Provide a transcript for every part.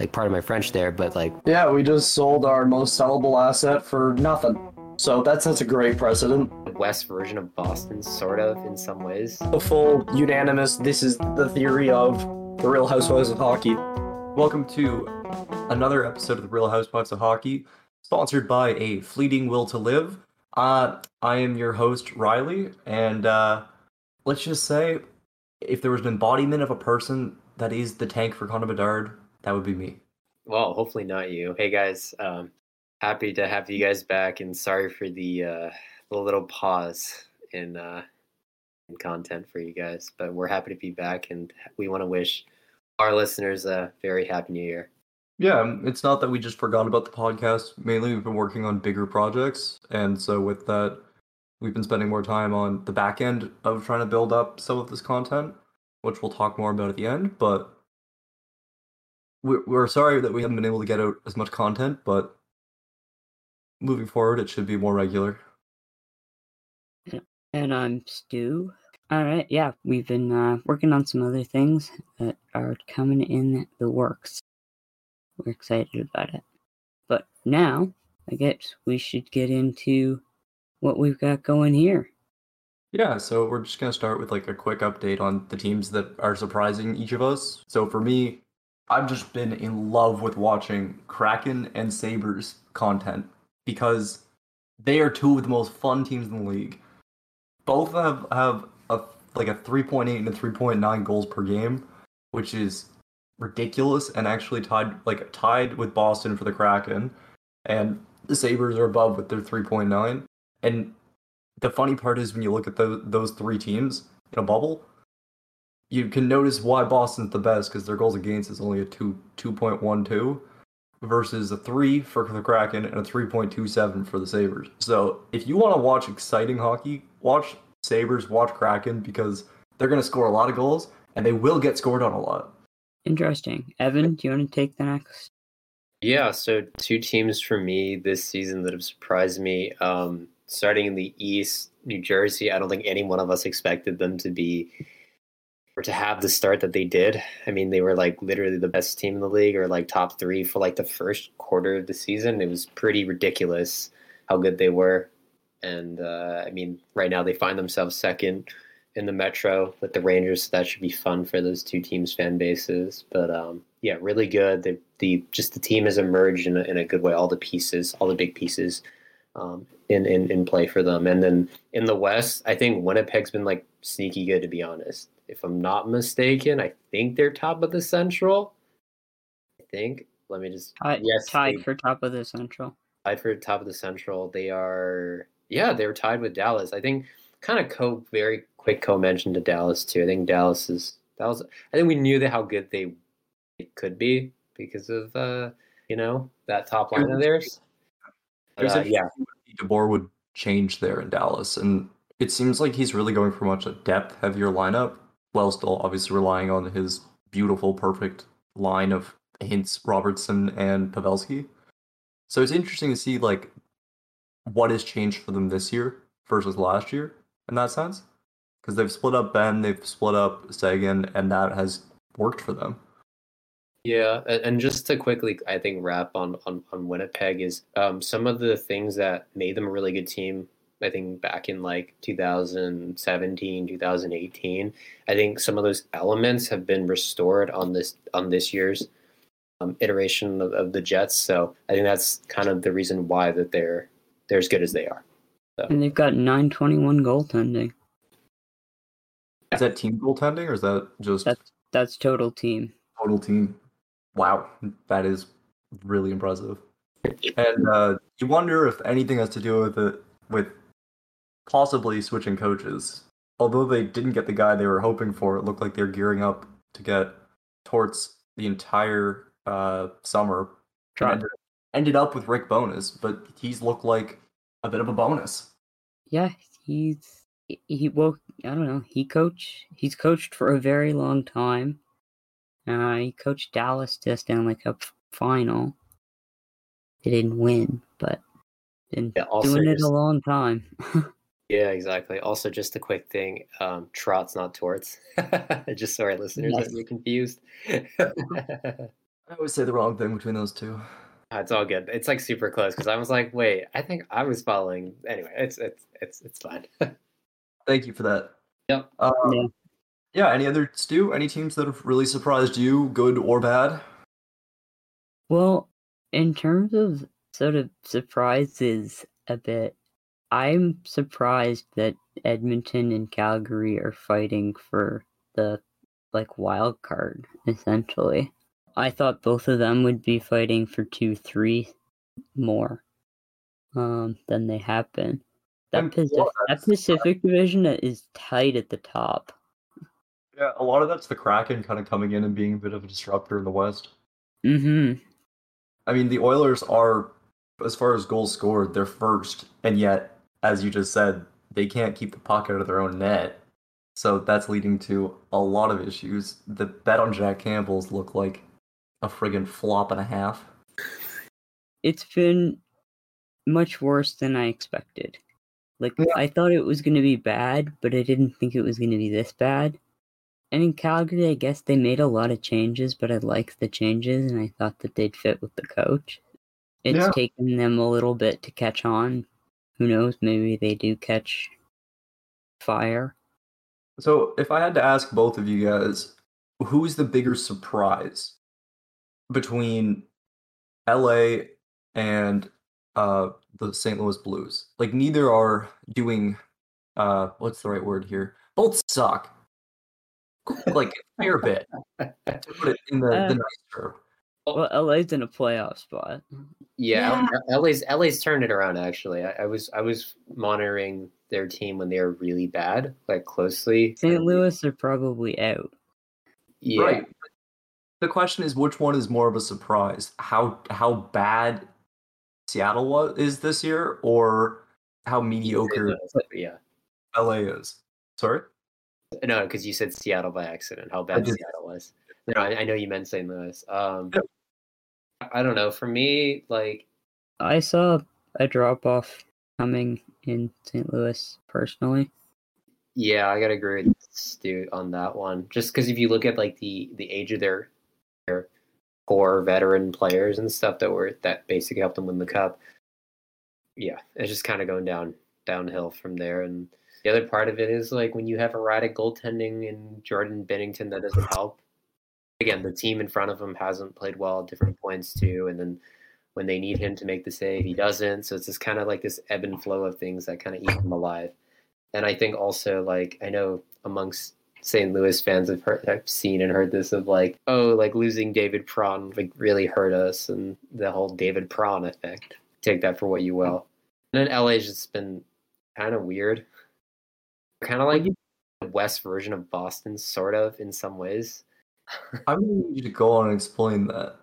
like part of my French there, but like Yeah, we just sold our most sellable asset for nothing. So that sets a great precedent. The West version of Boston, sort of, in some ways. The full unanimous, this is the theory of the Real Housewives of Hockey. Welcome to another episode of the Real Housewives of Hockey, sponsored by A Fleeting Will to Live. Uh, I am your host, Riley, and uh, let's just say if there was an embodiment of a person that is the tank for Connor Bedard, that would be me. Well, hopefully not you. Hey guys, um, happy to have you guys back, and sorry for the uh, the little pause in uh, in content for you guys, but we're happy to be back, and we want to wish our listeners a very happy New Year. Yeah, um, it's not that we just forgot about the podcast. Mainly, we've been working on bigger projects, and so with that, we've been spending more time on the back end of trying to build up some of this content, which we'll talk more about at the end. But we're, we're sorry that we haven't been able to get out as much content, but moving forward, it should be more regular. And I'm Stu. All right, yeah, we've been uh, working on some other things that are coming in the works. We're excited about it. But now, I guess we should get into what we've got going here. Yeah, so we're just gonna start with like a quick update on the teams that are surprising each of us. So for me, I've just been in love with watching Kraken and Sabres content because they are two of the most fun teams in the league. Both have have a like a 3.8 and a 3.9 goals per game, which is ridiculous and actually tied like tied with Boston for the Kraken and the Sabres are above with their 3.9 and the funny part is when you look at those those three teams in a bubble, you can notice why Boston's the best because their goals against is only a two two point one two versus a three for the Kraken and a three point two seven for the Sabres. So if you want to watch exciting hockey, watch Sabres, watch Kraken because they're gonna score a lot of goals and they will get scored on a lot. Interesting. Evan, do you want to take the next? Yeah, so two teams for me this season that have surprised me. Um, starting in the East, New Jersey, I don't think any one of us expected them to be or to have the start that they did. I mean, they were like literally the best team in the league or like top three for like the first quarter of the season. It was pretty ridiculous how good they were. And uh, I mean, right now they find themselves second in the Metro with the Rangers. So that should be fun for those two teams' fan bases. But um, yeah, really good. The, the just the team has emerged in a, in a good way. All the pieces, all the big pieces, um, in, in in play for them. And then in the West, I think Winnipeg's been like sneaky good to be honest. If I'm not mistaken, I think they're top of the Central. I think. Let me just Tied, yes, tied they- for top of the Central. tied for top of the Central. They are yeah, they were tied with Dallas. I think kind of co very quick co mention to Dallas too. I think Dallas is Dallas. I think we knew that how good they, they could be because of uh you know that top line of theirs. There's uh, a- yeah, DeBoer would change there in Dallas, and it seems like he's really going for much a depth heavier lineup, while still obviously relying on his beautiful, perfect line of Hintz, Robertson, and Pavelski. So it's interesting to see like what has changed for them this year versus last year in that sense, because they've split up Benn, they've split up Seguin, and that has worked for them. Yeah, and just to quickly, I think wrap on on, on Winnipeg is um, some of the things that made them a really good team. I think back in like 2017, 2018, I think some of those elements have been restored on this on this year's um, iteration of, of the Jets. So I think that's kind of the reason why that they're they're as good as they are. And they've got 921 goaltending. Is that team goaltending or is that just That's that's total team. total team. Wow, that is really impressive. And uh, you wonder if anything has to do with it, with possibly switching coaches. Although they didn't get the guy they were hoping for, it looked like they're gearing up to get Torts the entire uh, summer. and Try- Ended, ended up with Rick Bowness, but he's looked like a bit of a bonus. Yeah, he's he- he well, I don't know. He coach he's coached for a very long time. Uh, he coached Dallas to a Stanley Cup final. They didn't win, but been Yeah, also doing it a long time. Yeah, exactly. Also, just a quick thing: um, Trotz not Torts. just so our listeners Yes. don't get confused. I always say the wrong thing between those two. Ah, It's all good. It's like super close because I was like, wait, I think I was following. Anyway, it's it's it's it's fine. Thank you for that. Yep. Um, Yeah. yeah. Any other Stu? Any teams that have really surprised you, good or bad? Well, in terms of sort of surprises a bit, I'm surprised that Edmonton and Calgary are fighting for the like wild card essentially. I thought both of them would be fighting for 2-3 more um than they have been. That, Pacific, that Pacific division is tight at the top. Yeah, a lot of that's the Kraken kind of coming in and being a bit of a disruptor in the West. Mhm. I mean, the Oilers are, as far as goals scored, they're first, and yet, as you just said, they can't keep the puck out of their own net. So that's leading to a lot of issues. The bet on Jack Campbell's look like a friggin' flop and a half. it's been much worse than I expected. Like Yeah. I thought it was going to be bad, but I didn't think it was going to be this bad. And in Calgary, I guess they made a lot of changes, but I liked the changes, and I thought that they'd fit with the coach. It's Yeah. taken them a little bit to catch on. Who knows? Maybe they do catch fire. So, if I had to ask both of you guys, who's the bigger surprise between LA and uh, the St. Louis Blues? Like, neither are doing, uh, what's the right word here? Both suck. Like, a fair bit. To put it in the, Uh, the nice term. Well, LA's in a playoff spot. Yeah, L- LA's LA's turned it around actually. I, I was I was monitoring their team when they were really bad, like closely. St. Louis are probably out. Yeah. Right. The question is, which one is more of a surprise? How how bad Seattle was is this year, or how mediocre Yeah. LA is? Sorry. No, because you said Seattle by accident. How bad did. Seattle was. No, I, I know you meant St. Louis. Um, I don't know. For me, like I saw a drop off coming in St. Louis personally. Yeah, I gotta agree with Stu on that one. Just because if you look at like the the age of their their core veteran players and stuff that were that basically helped them win the cup, yeah, it's just kind of going down downhill from there. And the other part of it is like when you have erratic goaltending and Jordan Binnington, that doesn't help. Again, the team in front of him hasn't played well at different points too, and then when they need him to make the save, he doesn't. So it's just kind of like this ebb and flow of things that kind of eat him alive and I think also like I know amongst St. Louis fans have heard, I've seen and heard this of like oh like losing David Perron like really hurt us and the whole David Perron effect. Take that for what you will. And then LA's just been kind of weird, kind of like the West version of Boston, sort of in some ways. I'm gonna need you to go on and explain that.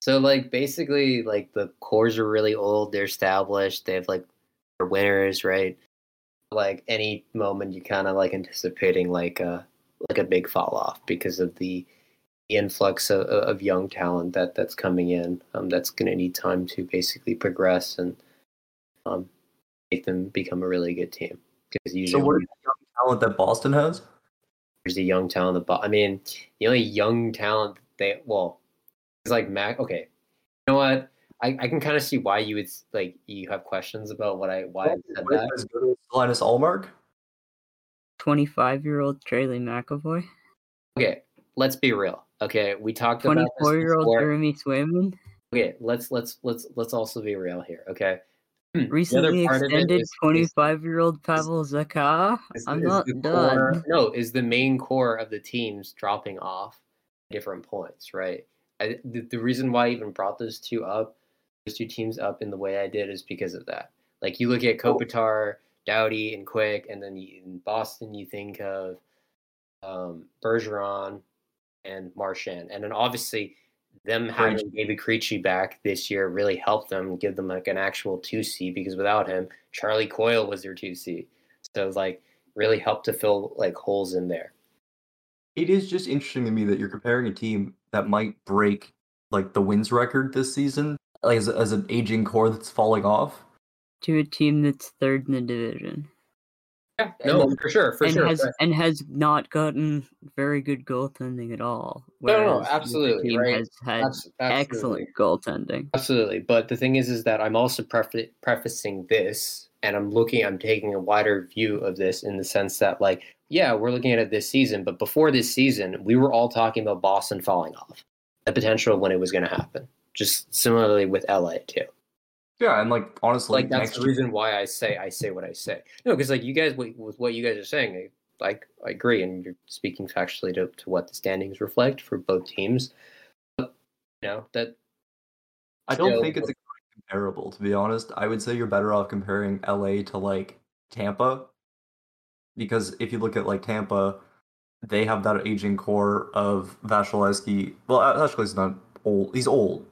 So like basically like the cores are really old, they're established, they have like their winners, right? Like any moment you kind of like anticipating like a like a big fall off because of the, influx of, of young talent that that's coming in. Um, that's going to need time to basically progress and um, make them become a really good team. Because So, usually what when is the young talent that Boston has? There's a young talent. That, Bo- I mean, the only young talent they well, it's like Mac. Okay, you know what? I, I can kind of see why you would like you have questions about what I why I said What is that. good as Linus Ullmark? 25 year old Charlie McAvoy. Okay, let's be real. Okay, we talked about 24 year old before. Jeremy Swayman. Okay, let's let's let's let's also be real here. Okay, The other Recently of it extended is- is- 25 year old Pavel Zacha. I'm not done. core- no, is the main core of the teams dropping off at different points, right? I, the, the reason why I even brought those two up, those two teams up in the way I did, is because of that. Like you look at Kopitar, Doughty, and Quick, and then you, in Boston you think of um, Bergeron and Marchand, and then obviously them having David Krejci back this year really helped them give them like an actual two C because without him, Charlie Coyle was their two C. So like really helped to fill like holes in there. It is just interesting to me that you're comparing a team that might break like the wins record this season, like as, as an aging core that's falling off. To a team that's third in the division. Yeah, no, for sure, for and sure. has but- and has not gotten very good goaltending at all. No, no, no, whereas the other absolutely, team right. Has had absolutely. excellent goaltending. Absolutely, but the thing is, is that I'm also prefa- prefacing this, and I'm looking, I'm taking a wider view of this in the sense that, like, yeah, we're looking at it this season, but before this season, we were all talking about Boston falling off, the potential of when it was going to happen. Just similarly with LA too. Yeah, and like honestly, Like that's the year- reason why I say I say what I say. No, because like you guys, with what you guys are saying, I, like I agree, and you're speaking factually to, to what the standings reflect for both teams. But, you know that I don't still- think it's comparable, to be honest. I would say you're better off comparing LA to like Tampa. Because if you look at like Tampa, they have that aging core of Vasilevskiy. Well, Vasilevskiy's not old. He's old,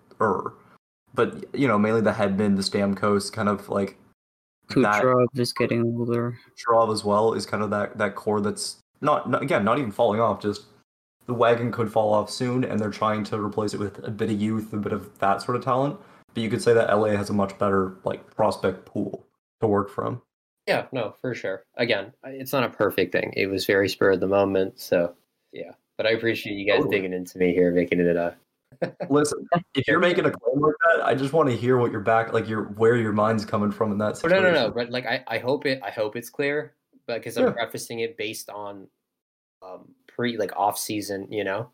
but you know, mainly the Hedman, the Stamkos, kind of like that Kucherov is getting older. Kucherov as well is kind of that that core that's not, not again not even falling off. Just the wagon could fall off soon, and they're trying to replace it with a bit of youth, a bit of that sort of talent. But you could say that LA has a much better like prospect pool to work from. Yeah, no, for sure. Again, it's not a perfect thing. It was very spur of the moment, so yeah. But I appreciate you guys Totally. digging into me here, making it a Listen, if you're making a claim like that, I just want to hear what your back, like your where your mind's coming from in that Oh, situation. no, no, no. But like, I, I hope it, I hope it's clear, but because I'm Yeah. prefacing it based on um, pre, like off season, you know,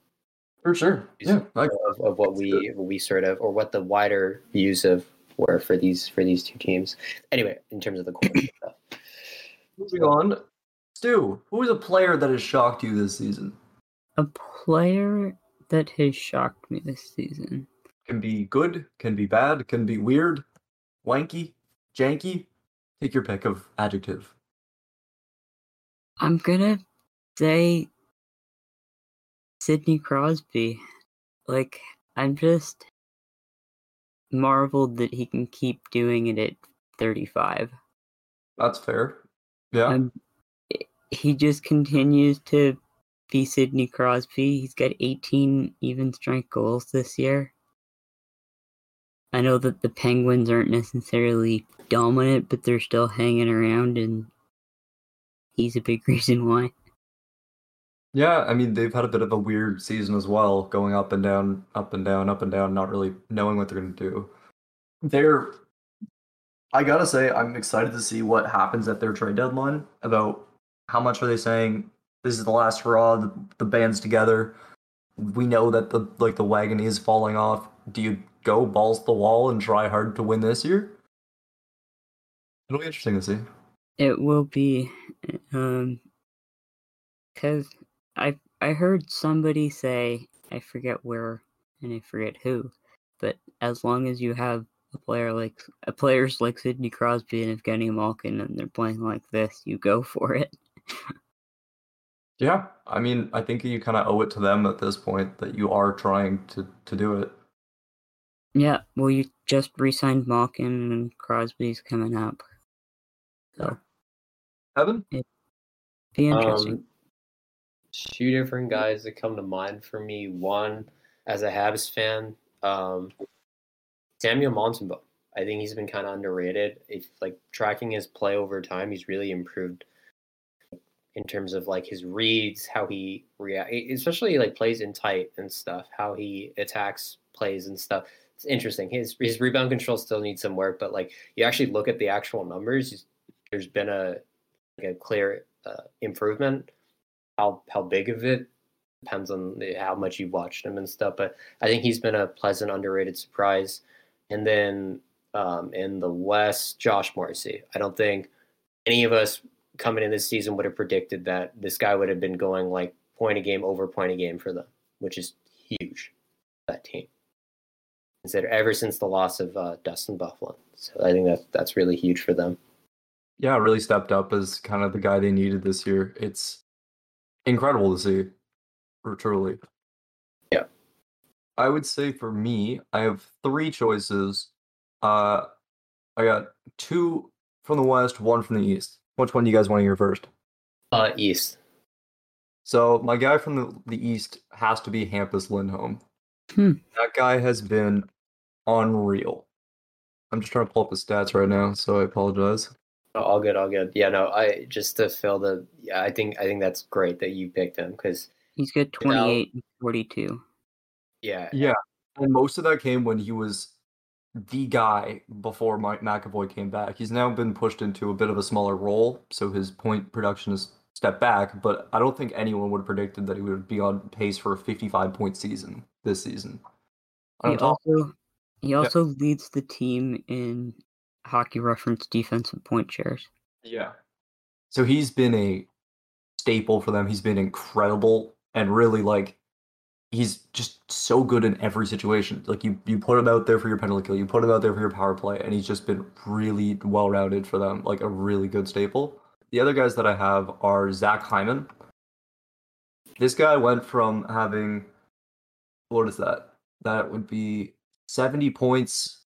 For sure. Yeah. Of, of what we, what we sort of, or what the wider views of were for these, for these two teams. Anyway, in terms of the core stuff. moving on. Stu, who is a player that has shocked you this season? A player that has shocked me this season. Can be good, can be bad, can be weird, wanky, janky. Take your pick of adjective. I'm gonna say Sidney Crosby. Like, I'm just marveled that he can keep doing it at 35. That's fair. Yeah. Um, he just continues to be Sidney Crosby. He's got 18 even strength goals this year. I know that the Penguins aren't necessarily dominant, but they're still hanging around, and he's a big reason why. Yeah, I mean they've had a bit of a weird season as well, going up and down, up and down, up and down, not really knowing what they're gonna do. They're I gotta say, I'm excited to see what happens at their trade deadline. About how much are they saying this is the last hurrah, the, the band's together. We know that the like the wagon is falling off. Do you go balls to the wall and try hard to win this year? It'll be interesting to see. It will be, um, because I I heard somebody say I forget where and I forget who, but as long as you have a player like a players like Sidney Crosby and Evgeny Malkin and they're playing like this, you go for it. Yeah, I mean, I think you kind of owe it to them at this point that you are trying to to do it. Yeah, well, you just re-signed Malkin and Crosby's coming up. So Evan, be interesting. Um, two different guys that come to mind for me. One, as a Habs fan, um, Samuel Montembeault. I think he's been kind of underrated. If like tracking his play over time, he's really improved in terms of like his reads, how he react, especially like plays in tight and stuff, how he attacks plays and stuff. It's interesting. His his rebound control still needs some work, but like you actually look at the actual numbers, there's been a like a clear uh, improvement. How how big of it depends on how much you've watched him and stuff. But I think he's been a pleasant, underrated surprise. And then um, in the West, Josh Morrissey. I don't think any of us coming in this season would have predicted that this guy would have been going like point a game over point a game for them, which is huge. for That team. Consider ever since the loss of uh, Dustin Byfuglien, so I think that that's really huge for them. yeah, really stepped up as kind of the guy they needed this year. It's incredible to see, truly. Yeah. I would say for me, I have three choices. Uh, I got two from the West, one from the East. Which one do you guys want to hear first? Uh, East. So my guy from the, the East has to be Hampus Lindholm. Hmm. That guy has been unreal. I'm just trying to pull up his stats right now, so I apologize. Oh, all good, all good. Yeah, no, I just to fill the. Yeah, I think I think that's great that you picked him because He's got Without- 28 and 42. yeah, Yeah, and most of that came when he was the guy before Mike McAvoy came back. He's now been pushed into a bit of a smaller role, so his point production has stepped back. But I don't think anyone would have predicted that he would be on pace for a 55 point season this season. He also he also leads the team in hockey reference defensive point shares. Yeah. So he's been a staple for them. He's been incredible and really like he's just so good in every situation. Like you you put him out there for your penalty kill, you put him out there for your power play, and he's just been really well rounded for them, like a really good staple. The other guys that I have are Zach Hyman. This guy went from having what is that? That would be 70 points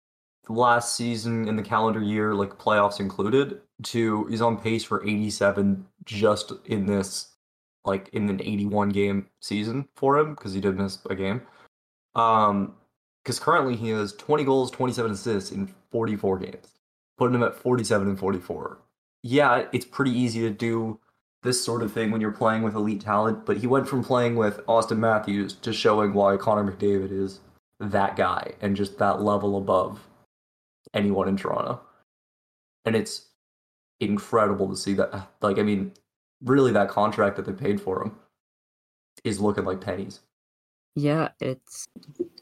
last season in the calendar year, like playoffs included, to he's on pace for 87 just in this, like in an 81 game season for him because he did miss a game. Um, because currently he has 20 goals, 27 assists in 44 games, putting him at 47 and 44. Yeah, it's pretty easy to do this sort of thing when you're playing with elite talent, but he went from playing with Auston Matthews to showing why Connor McDavid is that guy and just that level above anyone in Toronto. And it's incredible to see that. Like, I mean, really, that contract that they paid for him is looking like pennies. Yeah, it's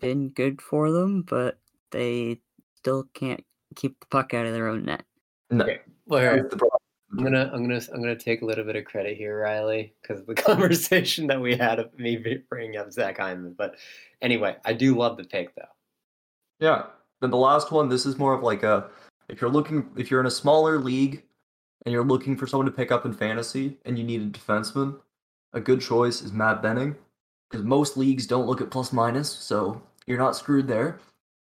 been good for them, but they still can't keep the puck out of their own net. No, Okay. Well, here, that's the problem. I'm gonna I'm gonna I'm gonna take a little bit of credit here, Riley, because of the conversation that we had of me bringing up Zach Hyman. But anyway, I do love the pick though. Yeah. Then the last one, this is more of like a if you're looking if you're in a smaller league and you're looking for someone to pick up in fantasy and you need a defenseman, a good choice is Matt Benning. Because most leagues don't look at plus minus, so you're not screwed there.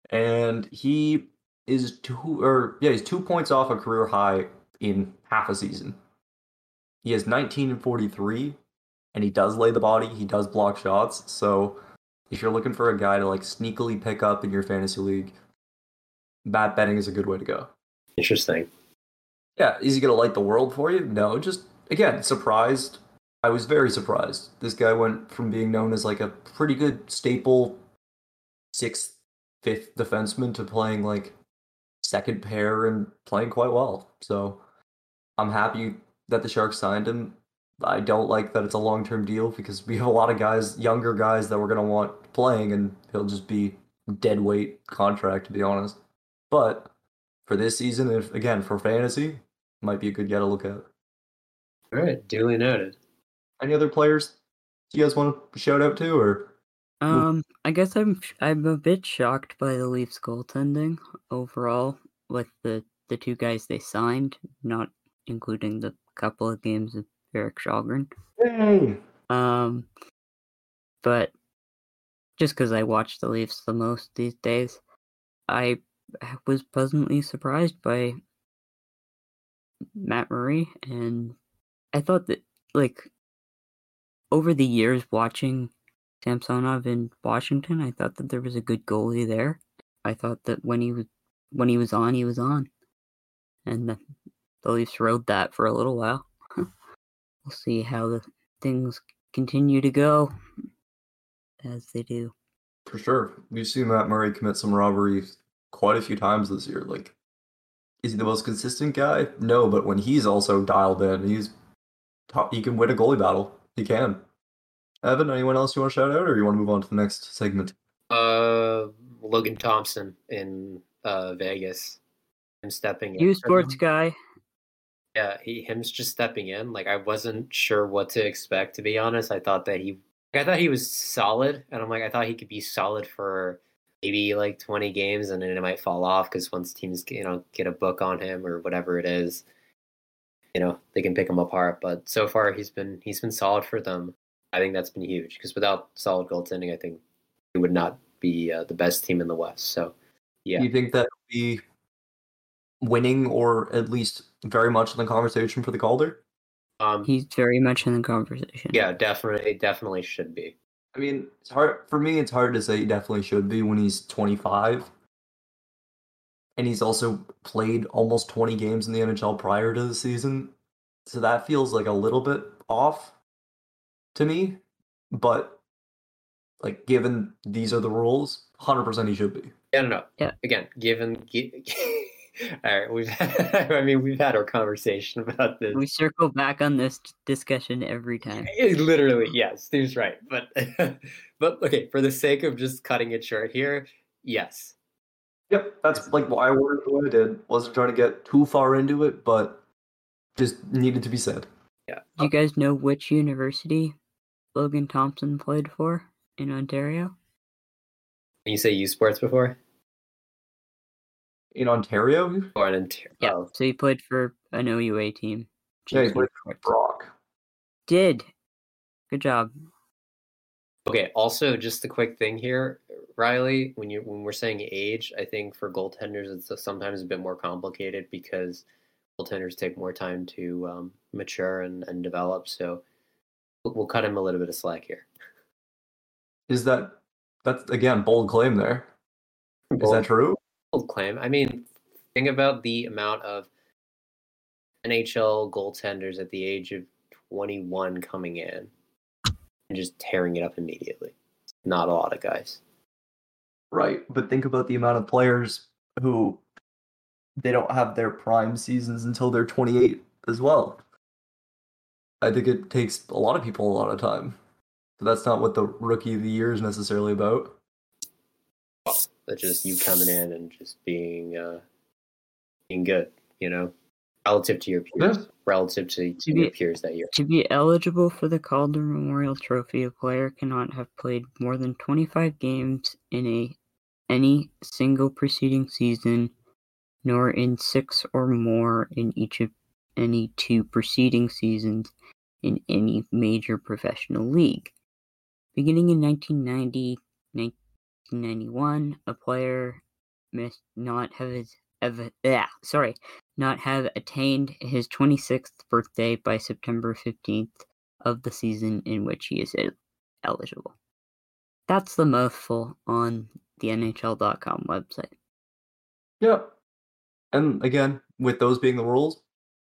And he is two or yeah, he's two points off a career high in half a season. He has 19 and 43, and he does lay the body, he does block shots, so if you're looking for a guy to like sneakily pick up in your fantasy league, Matt Benning is a good way to go. Interesting. Yeah, is he gonna light the world for you? No, just again, surprised. I was very surprised. This guy went from being known as like a pretty good staple sixth, fifth defenseman to playing like second pair and playing quite well. So I'm happy that the Sharks signed him. I don't like that it's a long term deal because we have a lot of guys, younger guys that we're gonna want playing, and he'll just be dead weight contract to be honest. But for this season, if again for fantasy, might be a good guy to look at. All right, duly noted. Any other players you guys want to shout out to, or Um, I guess I'm I'm a bit shocked by the Leafs goaltending overall with the the two guys they signed, not including the couple of games of Erik Kallgren. hey, Um, but just because I watch the Leafs the most these days, I was pleasantly surprised by Matt Murray, and I thought that like over the years watching Samsonov in Washington, I thought that there was a good goalie there. I thought that when he was when he was on, he was on, and the, the Leafs rode that for a little while. we'll see how the things continue to go as they do. for sure. We've seen Matt Murray commit some robberies quite a few times this year. Like, is he the most consistent guy? No, but when he's also dialed in, he's top, he can win a goalie battle. He can. Evan, anyone else you want to shout out, or you want to move on to the next segment? Uh, Logan Thompson in uh Vegas. Him stepping in. U Sports guy. Yeah, he him's just stepping in. Like I wasn't sure what to expect to be honest. I thought that he I thought he was solid and I'm like I thought he could be solid for maybe like 20 games and then it might fall off cuz once teams you know get a book on him or whatever it is, you know, they can pick him apart, but so far he's been he's been solid for them. I think that's been huge because without solid goaltending, I think he would not be uh, the best team in the West. So, yeah. Do you think that would be winning, or at least very much in the conversation for the Calder? Um, He's very much in the conversation. yeah, definitely, it definitely should be. I mean, it's hard for me. It's hard to say he definitely should be when he's 25. and he's also played almost 20 games in the NHL prior to the season. So that feels like a little bit off to me, but like given these are the rules, 100% he should be. Yeah, no, no. Yeah. Again, given. Gi- all right, we've. had, I mean, we've had our conversation about this. We circle back on this discussion every time. Eh, Literally, yes, Steve's right. But, but okay, for the sake of just cutting it short here, yes. Yep, that's like why I worded the way I did. Wasn't trying to get too far into it, but just needed to be said. Yeah. Do you guys know which university Logan Thompson played for in Ontario? You say U Sports before? In Ontario, Or an Ontario? Yeah. Oh, So he played for an OUA team. yeah, he played for Brock. Did. Good job. Okay. Also, just a quick thing here, Riley. When you when we're saying age, I think for goaltenders it's sometimes a bit more complicated because goaltenders take more time to um, mature and, and develop. So we'll, we'll cut him a little bit of slack here. Is that that's again bold claim there? Is Bold- that true? Bold claim. I mean, think about the amount of NHL goaltenders at the age of 21 coming in and just tearing it up immediately. Not a lot of guys. Right, but think about the amount of players who they don't have their prime seasons until they're 28 as well. I think it takes a lot of people a lot of time. So that's not what the rookie of the year is necessarily about. That's just you coming in and just being uh, being good, you know, relative to your peers, Yeah. relative to, to Maybe- your peers that year. To be eligible for the Calder Memorial Trophy, a player cannot have played more than 25 games in a any single preceding season, nor in six or more in each of any two preceding seasons in any major professional league. Beginning in 1990 1991, a player must not have his ev- yeah, sorry, not have attained his 26th birthday by September 15th of the season in which he is eligible. That's the mouthful on the NHL.com website. Yep. And again, with those being the rules,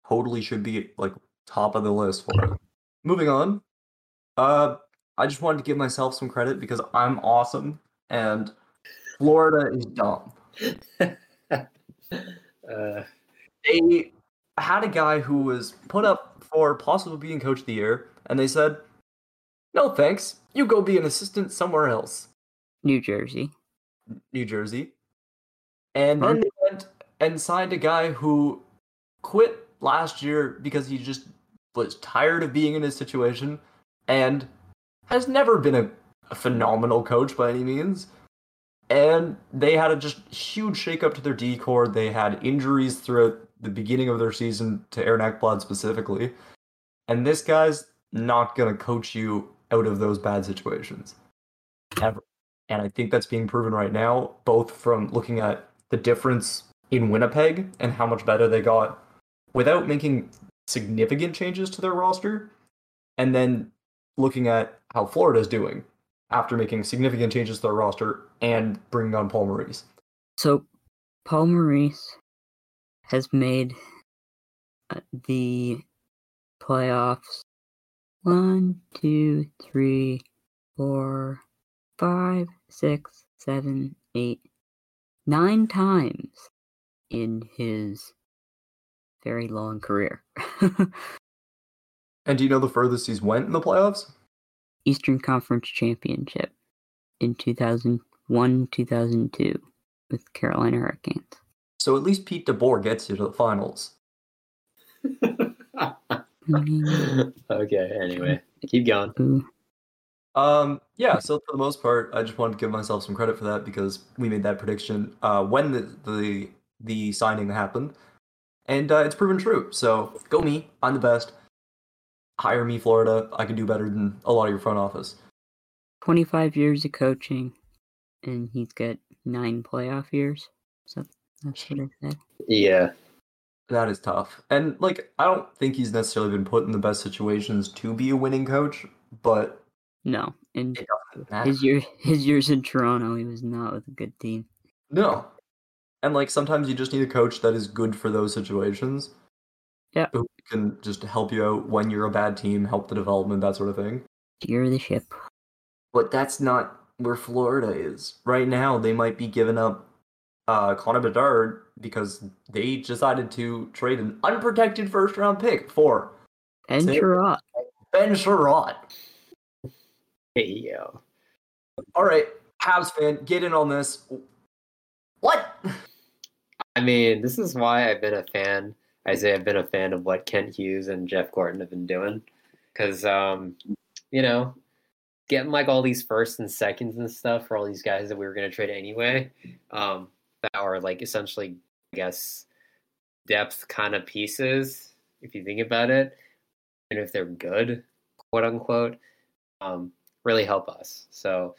totally should be like top of the list for it. Moving on. Uh I just wanted to give myself some credit because I'm awesome and Florida is dumb. Uh, They had a guy who was put up for possibly being coach of the year, and they said, No thanks. You go be an assistant somewhere else. New Jersey. New Jersey. And then they went and signed a guy who quit last year because he just was tired of being in his situation and has never been a, a phenomenal coach by any means. And they had a just huge shakeup to their D core. They had injuries throughout the beginning of their season to Aaron Ekblad specifically. And this guy's not going to coach you out of those bad situations. Ever. And I think that's being proven right now, both from looking at the difference in Winnipeg and how much better they got without making significant changes to their roster, and then looking at how Florida's doing after making significant changes to their roster and bringing on Paul Maurice. So, Paul Maurice has made uh, the playoffs one, two, three, four, five, six, seven, eight, nine times in his very long career. And do you know the furthest he's went in the playoffs? Eastern Conference Championship in 2001 2002 with Carolina Hurricanes. So at least Pete DeBoer gets you to the finals. Okay, anyway, keep going. Um, yeah, so for the most part, I just wanted to give myself some credit for that because we made that prediction uh, when the, the the signing happened, and uh, it's proven true. So go me, I'm the best. Hire me, Florida. I can do better than a lot of your front office. 25 years of coaching, and he's got nine playoff years. So that's what I said. Yeah, That is tough, and like I don't think he's necessarily been put in the best situations to be a winning coach, but No, and it his year his years in Toronto, he was not with a good team. No. And like sometimes you just need a coach that is good for those situations. Yeah. Who can just help you out when you're a bad team, help the development, that sort of thing. Steer the ship. But that's not where Florida is. Right now, they might be giving up uh, Connor Bedard because they decided to trade an unprotected first round pick for Ben Say- Chiarot. Ben Chiarot. Hey yo. All right, Habs fan, get in on this. What? I mean, this is why I've been a fan. I say I've been a fan of what Kent Hughes and Jeff Gorton have been doing, because um, you know, getting like all these firsts and seconds and stuff for all these guys that we were going to trade anyway, um, that are like essentially, I guess, depth kind of pieces. If you think about it, and if they're good, quote unquote, um, really help us. So,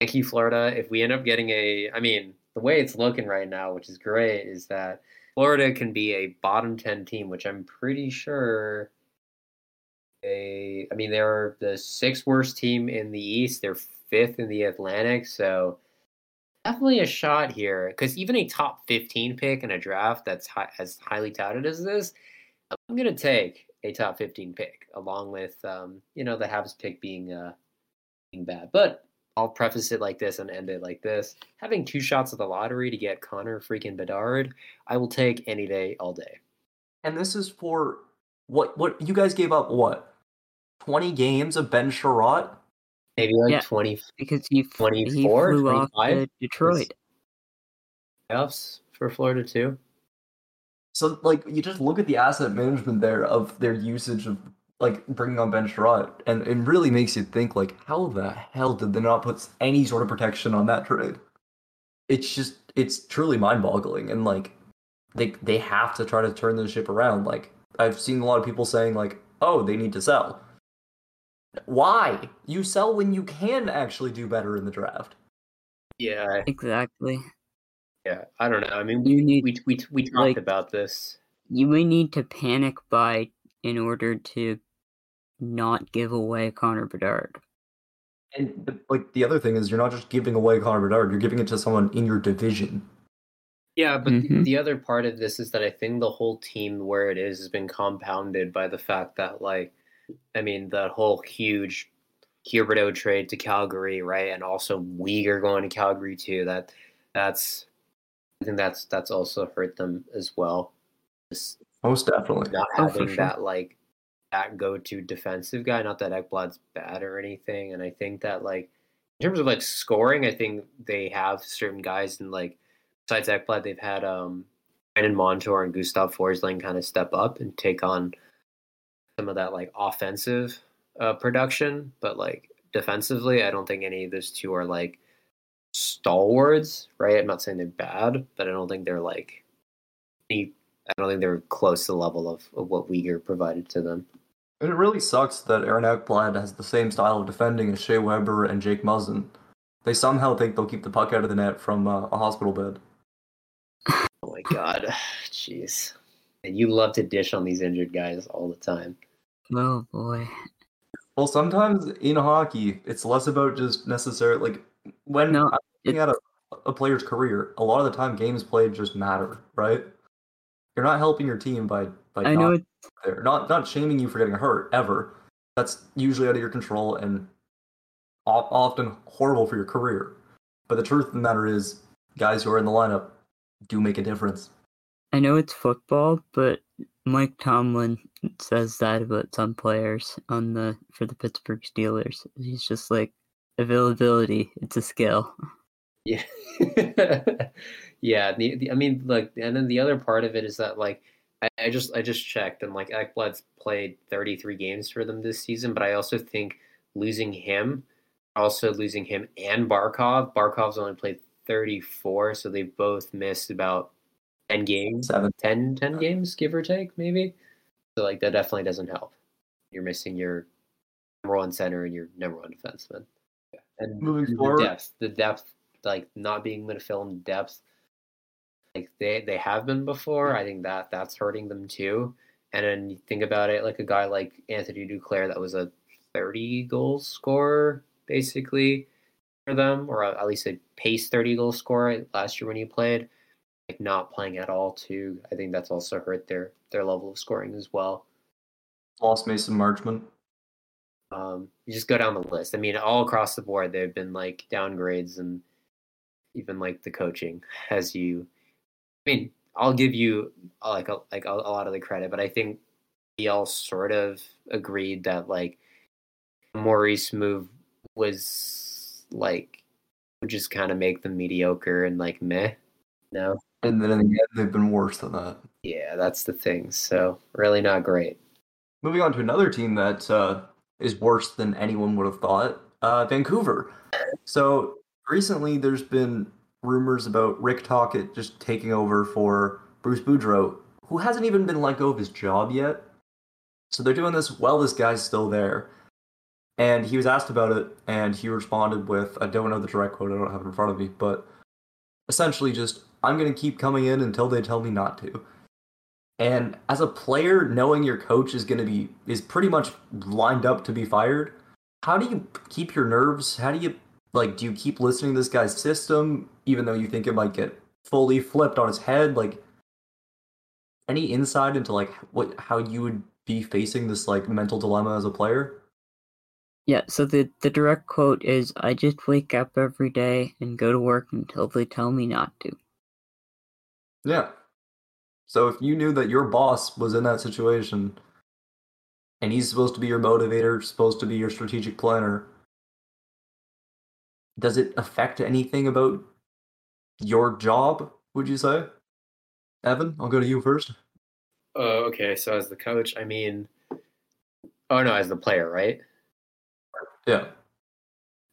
thank you, Florida. If we end up getting a, I mean, the way it's looking right now, which is great, is that Florida can be a bottom 10 team, which I'm pretty sure they, I mean, they're the sixth worst team in the East. They're fifth in the Atlantic. So definitely a shot here because even a top 15 pick in a draft that's high, as highly touted as this, I'm going to take a top 15 pick along with, um, you know, the Habs pick being, uh, being bad. But I'll preface it like this and end it like this. Having two shots at the lottery to get Connor freaking Bedard, I will take any day, all day. And this is for what? What you guys gave up? What? Twenty games of Ben Chiarot? Maybe like Yeah. 20 Because he, f- he 24, flew off 25? to Detroit. playoffs for Florida too. So like you just look at the asset management there of their usage of like bringing on Ben Chiarot, and it really makes you think like how the hell did they not put any sort of protection on that trade? It's just it's truly mind-boggling, and like they they have to try to turn the ship around. Like I've seen a lot of people saying like, oh, they need to sell. Why? You sell when you can actually do better in the draft. Yeah, Exactly. yeah. I don't know. I mean, You we need- we we, we talked like- about this. You may need to panic buy in order to not give away Connor Bedard. And like the other thing is, you're not just giving away Connor Bedard; you're giving it to someone in your division. Yeah, but the, Mhm. the other part of this is that I think the whole team where it is has been compounded by the fact that, like, I mean, that whole huge Huberdeau trade to Calgary, right, and also Weegar going to Calgary too. That that's I think that's that's also hurt them as well. Just Most definitely. not Oh, having sure. that like that go-to defensive guy. Not that Ekblad's bad or anything, and I think that like in terms of like scoring, I think they have certain guys and like besides Ekblad, they've had um Brandon Montour and Gustav Forsling kind of step up and take on some of that like offensive uh, production, but like defensively, I don't think any of those two are like stalwarts, right? I'm not saying they're bad, but I don't think they're like any I don't think they're close to the level of, of what Weegar provided to them. And it really sucks that Aaron Ekblad has the same style of defending as Shea Weber and Jake Muzzin. They somehow think they'll keep the puck out of the net from uh, a hospital bed. Oh my god, jeez. And you love to dish on these injured guys all the time. Oh boy. Well, sometimes in hockey, it's less about just necessarily like when No, I'm looking at a, a player's career. A lot of the time, games played just matter, right? You're not helping your team by by I not know it, there. Not not shaming you for getting hurt ever. That's usually out of your control and often horrible for your career. But the truth of the matter is, guys who are in the lineup do make a difference. I know it's football, but Mike Tomlin says that about some players on the for the Pittsburgh Steelers. He's just like availability, it's a skill. Yeah. yeah. The, the, I mean, like, and then the other part of it is that, like, I, I just I just checked, and like Ekblad's played 33 games for them this season, but I also think losing him, also losing him and Barkov. Barkov's only played 34, so they've both missed about 10 games, Seven. 10, 10 games, give or take, maybe. So like that definitely doesn't help. You're missing your number one center and your number one defenseman. And Moving the forward- depth, the depth, like not being able to fill in depth, like they they have been before. I think that that's hurting them too. And then you think about it, like a guy like Anthony Duclair, that was a 30 goal scorer basically for them, or at least a pace 30 goal scorer last year when he played. like not playing at all too. I think that's also hurt their their level of scoring as well. Lost Mason Marchment. Um, you just go down the list. I mean, all across the board, there have been like downgrades and even like the coaching. As you, mean, I'll give you uh, like a, like a, a lot of the credit, but I think we all sort of agreed that like Maurice move was like would just kind of make them mediocre and like meh. No. And then in the end, they've been worse than that. Yeah, that's the thing. So really not great. Moving on to another team that uh, is worse than anyone would have thought, uh, Vancouver. So recently, there's been rumors about Rick Tocchet just taking over for Bruce Boudreau, who hasn't even been let go of his job yet. So they're doing this while this guy's still there. And he was asked about it, and he responded with I don't know the direct quote, I don't have it in front of me, but essentially just, I'm going to keep coming in until they tell me not to. And as a player, knowing your coach is going to be, is pretty much lined up to be fired, how do you keep your nerves? How do you, like, do you keep listening to this guy's system, even though you think it might get fully flipped on his head? Like, any insight into, like, what, how you would be facing this, like, mental dilemma as a player? Yeah, so the, the direct quote is I just wake up every day and go to work until they tell me not to. Yeah. So if you knew that your boss was in that situation and he's supposed to be your motivator, supposed to be your strategic planner, does it affect anything about your job, would you say? Evan, I'll go to you first. Oh, okay. So as the coach, I mean, oh no, as the player, right? Yeah.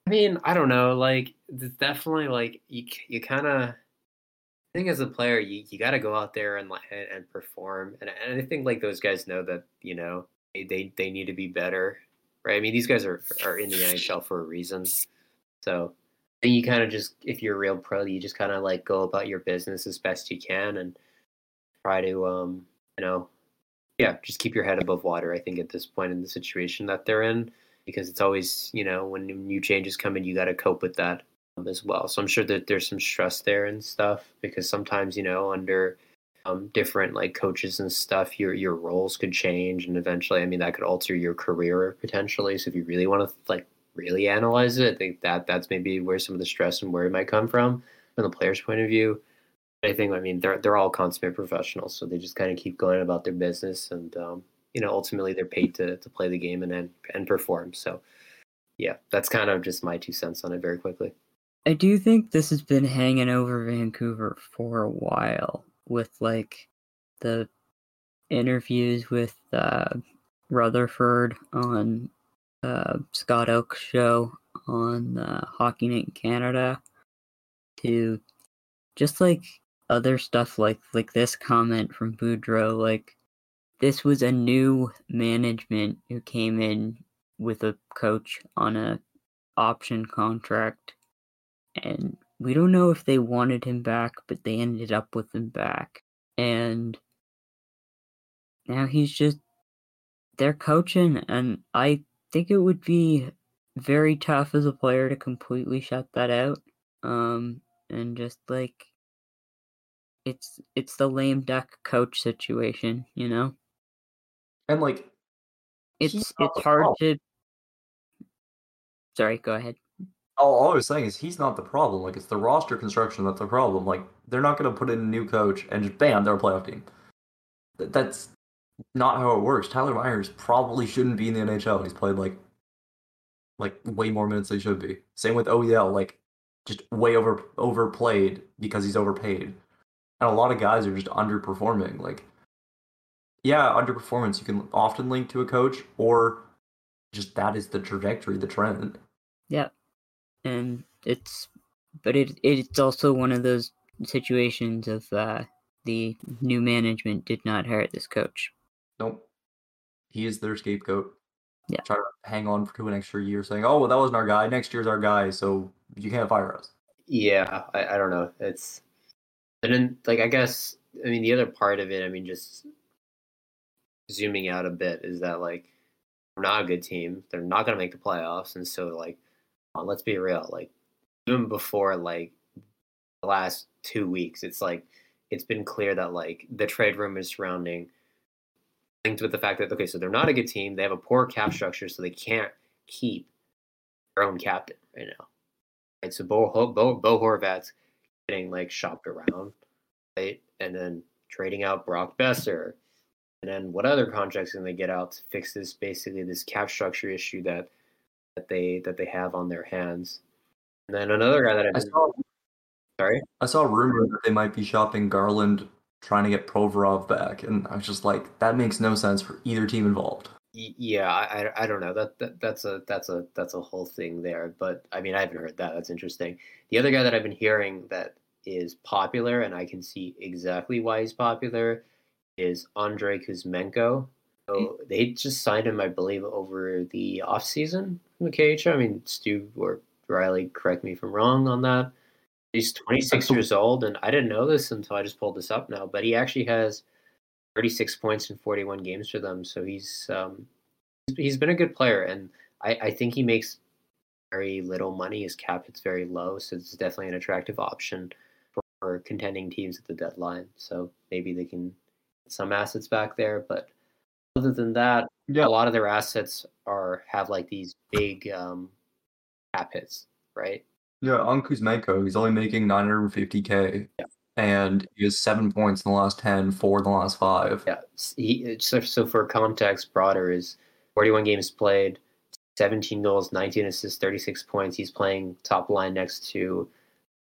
I mean, I don't know. Like, it's definitely like you you kind of. I think as a player, you, you got to go out there and and, and perform, and, and I think like those guys know that you know they, they they need to be better, right? I mean, these guys are are in the NHL for a reason, so you kind of just if you're a real pro, you just kind of like go about your business as best you can and try to um you know yeah just keep your head above water. I think at this point in the situation that they're in because it's always you know when new changes come in you got to cope with that um, as well so i'm sure that there's some stress there and stuff because sometimes you know under um, different like coaches and stuff your your roles could change and eventually i mean that could alter your career potentially so if you really want to like really analyze it. I think that that's maybe where some of the stress and worry might come from from the player's point of view. I think i mean they're, they're all consummate professionals so they just kind of keep going about their business and um, you know ultimately they're paid to to play the game and and, and perform. So yeah that's kind of just my two cents on it very quickly. I do think this has been hanging over Vancouver for a while with like the interviews with uh, Rutherford on uh, Scott Oake's show on uh, Hockey Night in Canada to just like other stuff like like this comment from Boudreau like this was a new management who came in with a coach on a option contract. And we don't know if they wanted him back but they ended up with him back. And now he's just they're coaching and i think it would be very tough as a player to completely shut that out um and just like it's it's the lame duck coach situation you know And like it's it's hard problem. to sorry go ahead all, all I was saying is he's not the problem. Like it's the roster construction that's the problem. Like they're not going to put in a new coach and just bam, they're a playoff team. That's not how it works. Tyler Myers probably shouldn't be in the NHL. He's played like like way more minutes than he should be. Same with OEL, like just way over overplayed because he's overpaid. And a lot of guys are just underperforming. Like yeah, underperformance you can often link to a coach or just that is the trajectory, the trend. Yeah, and it's but it it's also one of those situations of uh, the new management did not hire this coach. Nope. He is their scapegoat. Yeah. Try to hang on for to an extra year saying, oh, well, that wasn't our guy. Next year's our guy, so you can't fire us. yeah I, I don't know it's and then like i guess i mean the other part of it i mean just zooming out a bit is that like we're not a good team they're not going to make the playoffs and so like let's be real like even before like the last two weeks it's like it's been clear that like the trade rumors surrounding linked with the fact that okay, so they're not a good team. They have a poor cap structure, so they can't keep their own captain right now. Right, so Bo Bo, Bo Horvat's getting like shopped around, right, and then trading out Brock Boeser, and then what other contracts can they get out to fix this basically this cap structure issue that that they that they have on their hands. And then another guy that I, I saw, sorry, I saw a rumor that they might be shopping Garland, trying to get Provorov back, and I was just like, that makes no sense for either team involved. Yeah, I, I don't know that, that that's a that's a that's a whole thing there. But I mean, I haven't heard that. That's interesting. The other guy that I've been hearing that is popular, and I can see exactly why he's popular, is Andrei Kuzmenko. So hmm. they just signed him, I believe, over the offseason from the KHL. I mean, Stu or Riley, correct me if I'm wrong on that. He's 26 years old, and I didn't know this until I just pulled this up now. But he actually has 36 points in 41 games for them. So he's um, he's been a good player, and I, I think he makes very little money. His cap hits very low, so it's definitely an attractive option for, for contending teams at the deadline. So maybe they can get some assets back there, but other than that, Yeah. a lot of their assets are have like these big um, cap hits, right? Yeah, on Kuzmenko, he's only making 950k, and he has seven points in the last 10, four in the last five. Yeah. He, so, so for context, Broader is 41 games played, 17 goals, 19 assists, 36 points. He's playing top line next to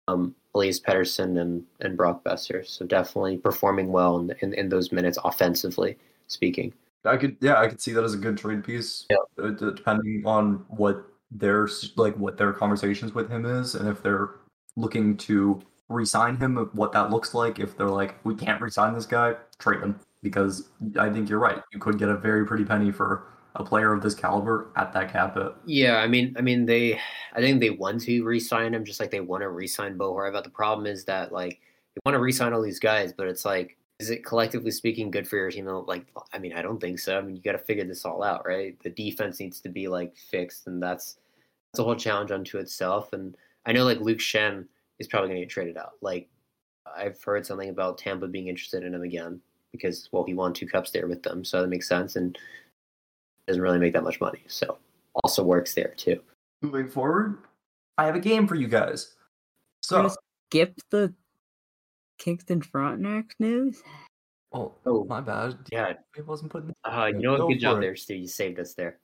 um, Elias Pettersson and, and Brock Boeser. So definitely performing well in, in, in those minutes offensively speaking. I could, yeah, I could see that as a good trade piece. Yeah. uh, depending on what their like what their conversations with him is, and if they're looking to re-sign him, what that looks like. If they're like, we can't re-sign this guy, trade him because I think you're right. You could get a very pretty penny for a player of this caliber at that cap hit. Yeah, I mean, I mean, they, I think they want to re-sign him, just like they want to re-sign Bo Horvat. The problem is that like they want to re-sign all these guys, but it's like, is it collectively speaking good for your team? Like, I mean, I don't think so. I mean, you got to figure this all out, right? The defense needs to be like fixed, and that's that's a whole challenge unto itself. And I know like Luke Schenn is probably going to get traded out. Like, I've heard something about Tampa being interested in him again because well, he won two cups there with them, so that makes sense, and doesn't really make that much money, so also works there too. Moving forward, I have a game for you guys. So, Skip the Kingston Frontenac news. oh, Oh. my bad. Yeah, It wasn't putting. uh, you know what? go Good job it. there, Stu. You saved us there.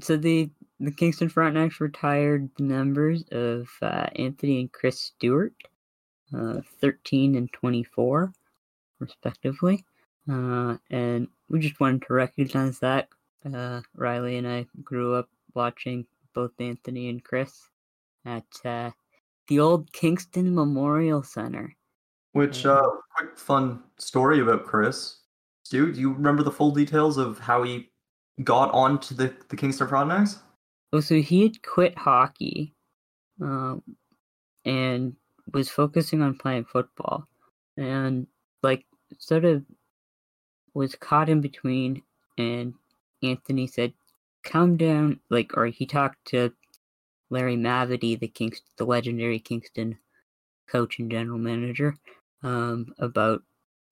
So the the Kingston Frontenacs retired the numbers of uh, Anthony and Chris Stewart, uh, 13 and 24, respectively. Uh, and we just wanted to recognize that. Uh, Riley and I grew up watching both Anthony and Chris at uh, the old Kingston Memorial Center. Which, uh, quick fun story about Chris. Stu, do you remember the full details of how he got onto the, the Kingston Frontenacs? Oh, so he had quit hockey, um, and was focusing on playing football, and like sort of was caught in between. And Anthony said, "Come down," like, or he talked to Larry Mavety, the Kings, the legendary Kingston coach and general manager, um, about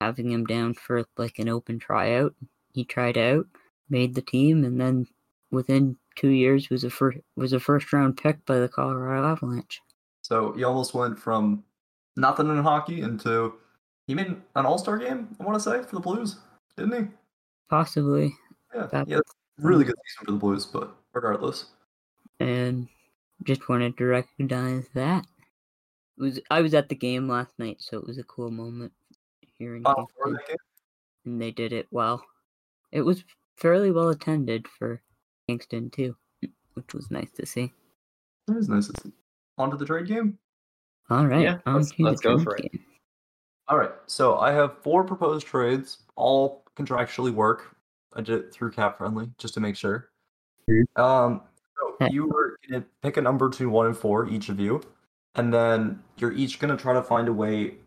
having him down for like an open tryout. He tried out, made the team, and then within two years was a first was a first round pick by the Colorado Avalanche. So he almost went from nothing in hockey into he made an All Star game. I want to say for the Blues, didn't he? Possibly, Yeah, That- yeah, really good season for the Blues. But regardless, and just wanted to recognize that. It was I was at the game last night, so it was a cool moment here in Final oh, four Kingston, that game. and they did it well. It was fairly well attended for Kingston too, which was nice to see. That is nice to see. On to the trade game. All right, Yeah, let's- let's go trade for it. All right, so I have four proposed trades, all contractually work. I did it through Cap Friendly just to make sure. Um, so you were gonna pick a number between one and four, each of you, and then you're each gonna try to find a way.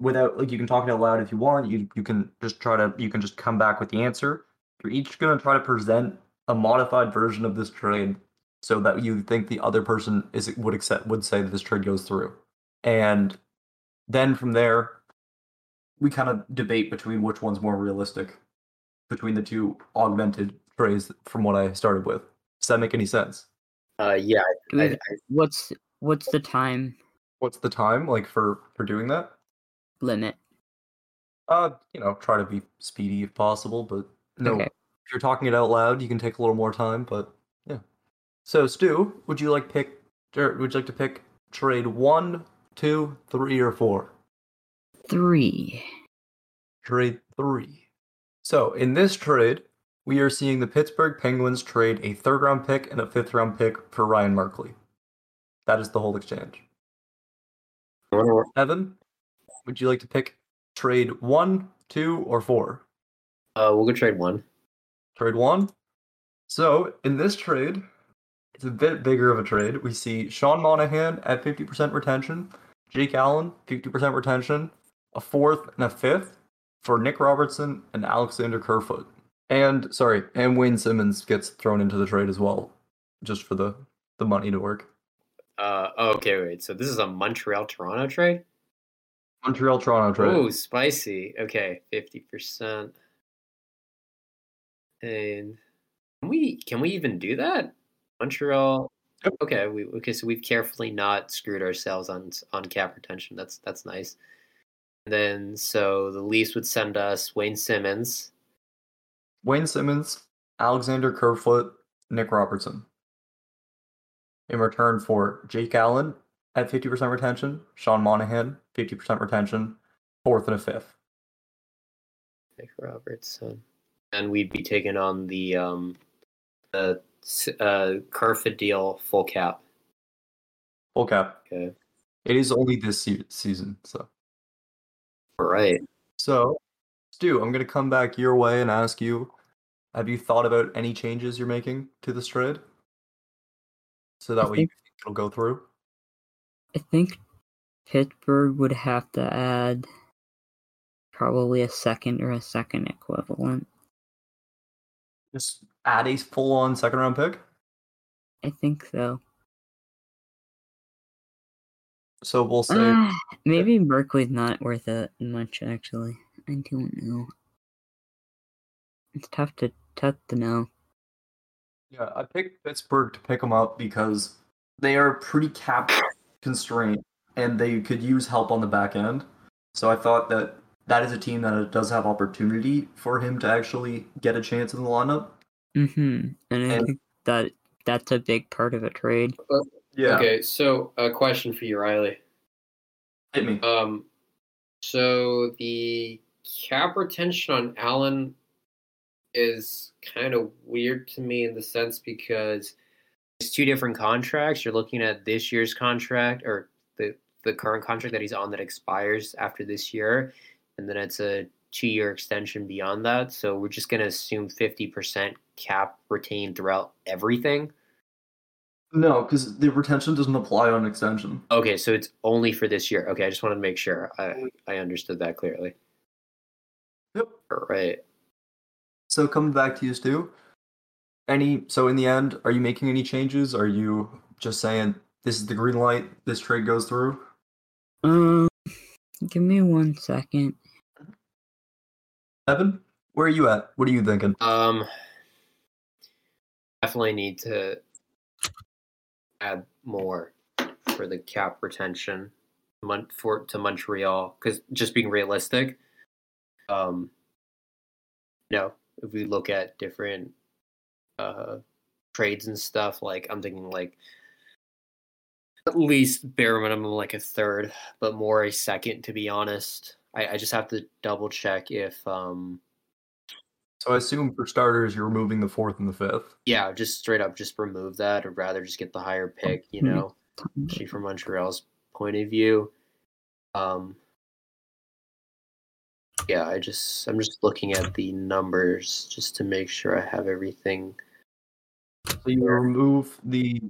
Without like, you can talk it out loud if you want. You you can just try to you can just come back with the answer. You're each gonna try to present a modified version of this trade so that you think the other person is would accept would say that this trade goes through, and then from there, we kind of debate between which one's more realistic between the two augmented trades from what I started with. Does that make any sense? Uh, yeah, I, I, What's what's the time What's the time like for for doing that? limit? Uh, you know, try to be speedy if possible, but no. Okay. If you're talking it out loud, you can take a little more time, but yeah. So, Stu, would you like pick? Or would you like to pick trade one, two, three, or four? Three. Trade three. So, in this trade, we are seeing the Pittsburgh Penguins trade a third round pick and a fifth round pick for Ryan Merkley. That is the whole exchange. I wonder where- Evan, would you like to pick trade one, two, or four? Uh, we'll go trade one. Trade one. So in this trade, it's a bit bigger of a trade. We see Sean Monahan at 50% retention, Jake Allen 50% retention, a fourth and a fifth for Nick Robertson and Alexander Kerfoot. And sorry, and Wayne Simmonds gets thrown into the trade as well, just for the the money to work. Uh, okay, wait. So this is a Montreal Toronto trade. Montreal Toronto trade. Oh, spicy. Okay, fifty percent. And can we can we even do that? Montreal. Okay, we okay. So we've carefully not screwed ourselves on on cap retention. That's that's nice. And then so the Leafs would send us Wayne Simmonds. Wayne Simmonds, Alexander Kerfoot, Nick Robertson. In return for Jake Allen at 50% retention, Sean Monahan, 50% retention, fourth and a fifth. Nick Robertson. And we'd be taking on the um the uh Kerfoot deal full cap. Full cap. Okay. It is only this se- season, so. All right. So, Stu, I'm going to come back your way and ask you have you thought about any changes you're making to this trade? So that I way you think- think it'll go through? I think Pittsburgh would have to add probably a second or a second equivalent. Just add a full on second round pick? I think so. So we'll say. Ah, maybe Merkley's not worth it much actually. I don't know. It's tough to tough to know. Yeah, I picked Pittsburgh to pick them up because they are pretty cap constrained and they could use help on the back end. So I thought that that is a team that does have opportunity for him to actually get a chance in the lineup. Mm-hmm. And I think that that's a big part of a trade. Yeah, Okay, so a question for you, Riley. hit me. Um, so the cap retention on Allen is kind of weird to me in the sense because it's two different contracts. You're looking at this year's contract or the the current contract that he's on that expires after this year, and then it's a two year extension beyond that. So we're just gonna assume fifty percent cap retained throughout everything. No, because the retention doesn't apply on extension. Okay, so it's only for this year. Okay, I just wanted to make sure I I understood that clearly. Yep. All right. So coming back to you, Stu. Any so in the end, are you making any changes? Are you just saying this is the green light, this trade goes through? Um, give me one second. Evan, where are you at? What are you thinking? Um, definitely need to add more for the cap retention for to Montreal because just being realistic, um, no, if we look at different uh trades and stuff, like I'm thinking like at least bare minimum like a third, but more a second to be honest. I, I just have to double check if um So I assume for starters, you're removing the fourth and the fifth. yeah, just straight up just remove that or rather just get the higher pick, you Mhm. know, especially from Montreal's point of view. Um yeah, I just I'm just looking at the numbers just to make sure I have everything. So you remove the,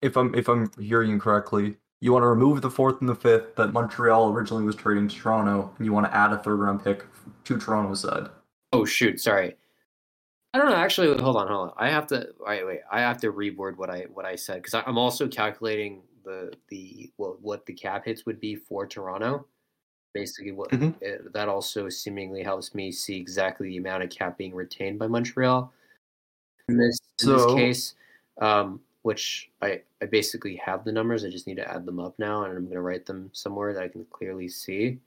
if I'm if I'm hearing correctly, you want to remove the fourth and the fifth that Montreal originally was trading to Toronto, and you want to add a third round pick to Toronto's side. Oh shoot, sorry. I don't know. Actually, hold on, hold on. I have to wait. Wait, I have to reword what I what I said because I'm also calculating the the what what the cap hits would be for Toronto. basically what Mhm. uh, that also seemingly helps me see exactly the amount of cap being retained by Montreal in this in this So- case. Um, which I, I basically have the numbers. I just need to add them up now, and I'm going to write them somewhere that I can clearly see.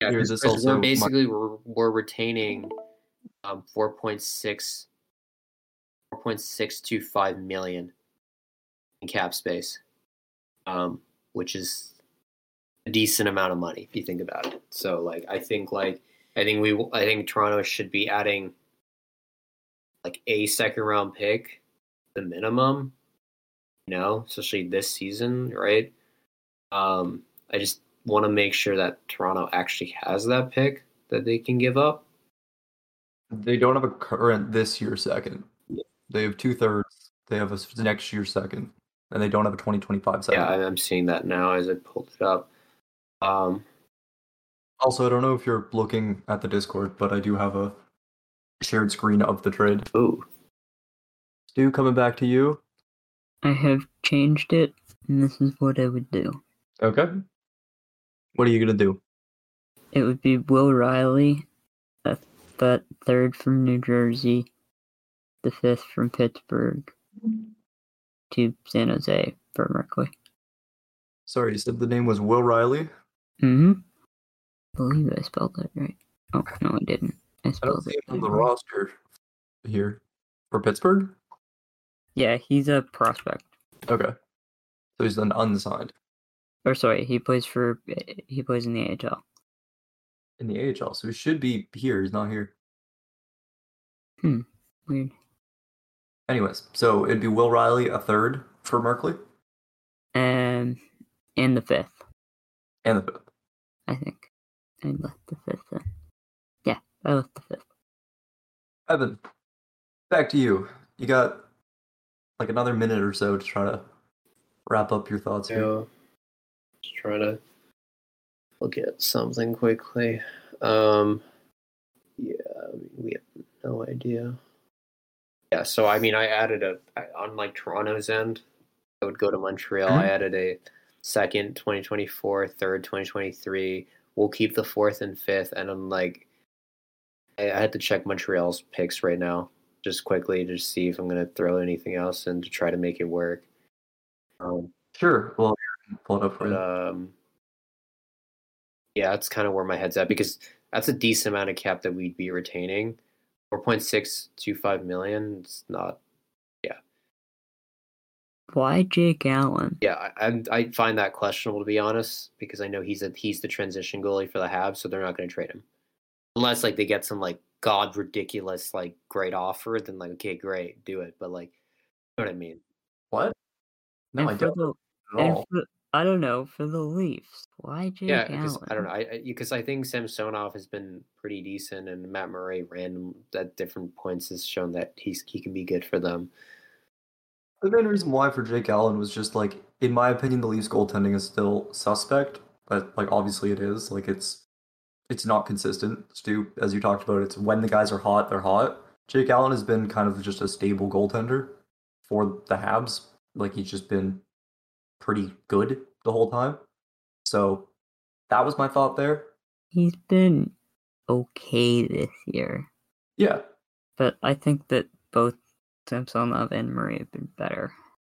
Yeah, Here, 'cause- this 'cause also we're basically we're, we're retaining um 4.6 4.625 million in cap space, um, which is a decent amount of money if you think about it. So like I think like I think we I think Toronto should be adding like a second round pick, the minimum. Know, especially this season, right? Um, I just want to make sure that Toronto actually has that pick that they can give up. They don't have a current this year second. They have two thirds. They have a next year second, and they don't have a 2025 second. Yeah, I'm seeing that now as I pulled it up. Um, Also, I don't know if you're looking at the Discord, but I do have a shared screen of the trade. ooh, Stu, coming back to you. I have changed it, and this is what I would do. Okay. What are you gonna do? It would be Will Reilly, a th- third from New Jersey, the fifth from Pittsburgh, to San Jose for Merkley. Sorry, you said the name was Will Reilly. Mm-hmm. I believe I spelled that right. Oh no, I didn't. I I don't spelled see it him on the roster here for Pittsburgh. Yeah, he's a prospect. Okay, so he's an unsigned Or sorry, he plays for he plays in the AHL. in the AHL, so he should be here. He's not here. Weird. Anyways, so it'd be Will Reilly, a third for Merkley, Um, and the fifth, and the fifth. I think. I left the fifth. In. Yeah, I left the fifth. Evan, back to you. You got like another minute or so to try to wrap up your thoughts here. so just trying to look at something quickly. Um, yeah, I mean, we have no idea. Yeah, so I mean, I added a on like Toronto's end. I would go to Montreal. I Mhm. added a second 2024, third 2023. We'll keep the fourth and fifth, and I'm like, I, I had to check Montreal's picks right now, just quickly, to see if I'm gonna throw anything else in to try to make it work. Um, Sure. Well, here, pull it up for but you. um, yeah, that's kind of where my head's at because that's a decent amount of cap that we'd be retaining. Four point six two five million. It's not. Yeah. Why Jake Allen? Yeah, I, I I find that questionable to be honest because I know he's a he's the transition goalie for the Habs, so they're not going to trade him unless like they get some like god ridiculous like great offer. Then like okay, great, do it. But like, you know what I mean? what? No, and I don't the, at and all. for, I don't know for the Leafs. Why Jake Yeah, Allen? because I don't know. I because I, think Samsonov has been pretty decent, and Matt Murray random at different points has shown that he's he can be good for them. The main reason why for Jake Allen was just like, in my opinion, the Leafs goaltending is still suspect, but like obviously it is. Like it's it's not consistent. Stu, as you talked about, it's when the guys are hot, they're hot. Jake Allen has been kind of just a stable goaltender for the Habs. Like he's just been pretty good the whole time. So that was my thought there. He's been okay this year, Yeah, but I think that both Samsonov and Murray have been better.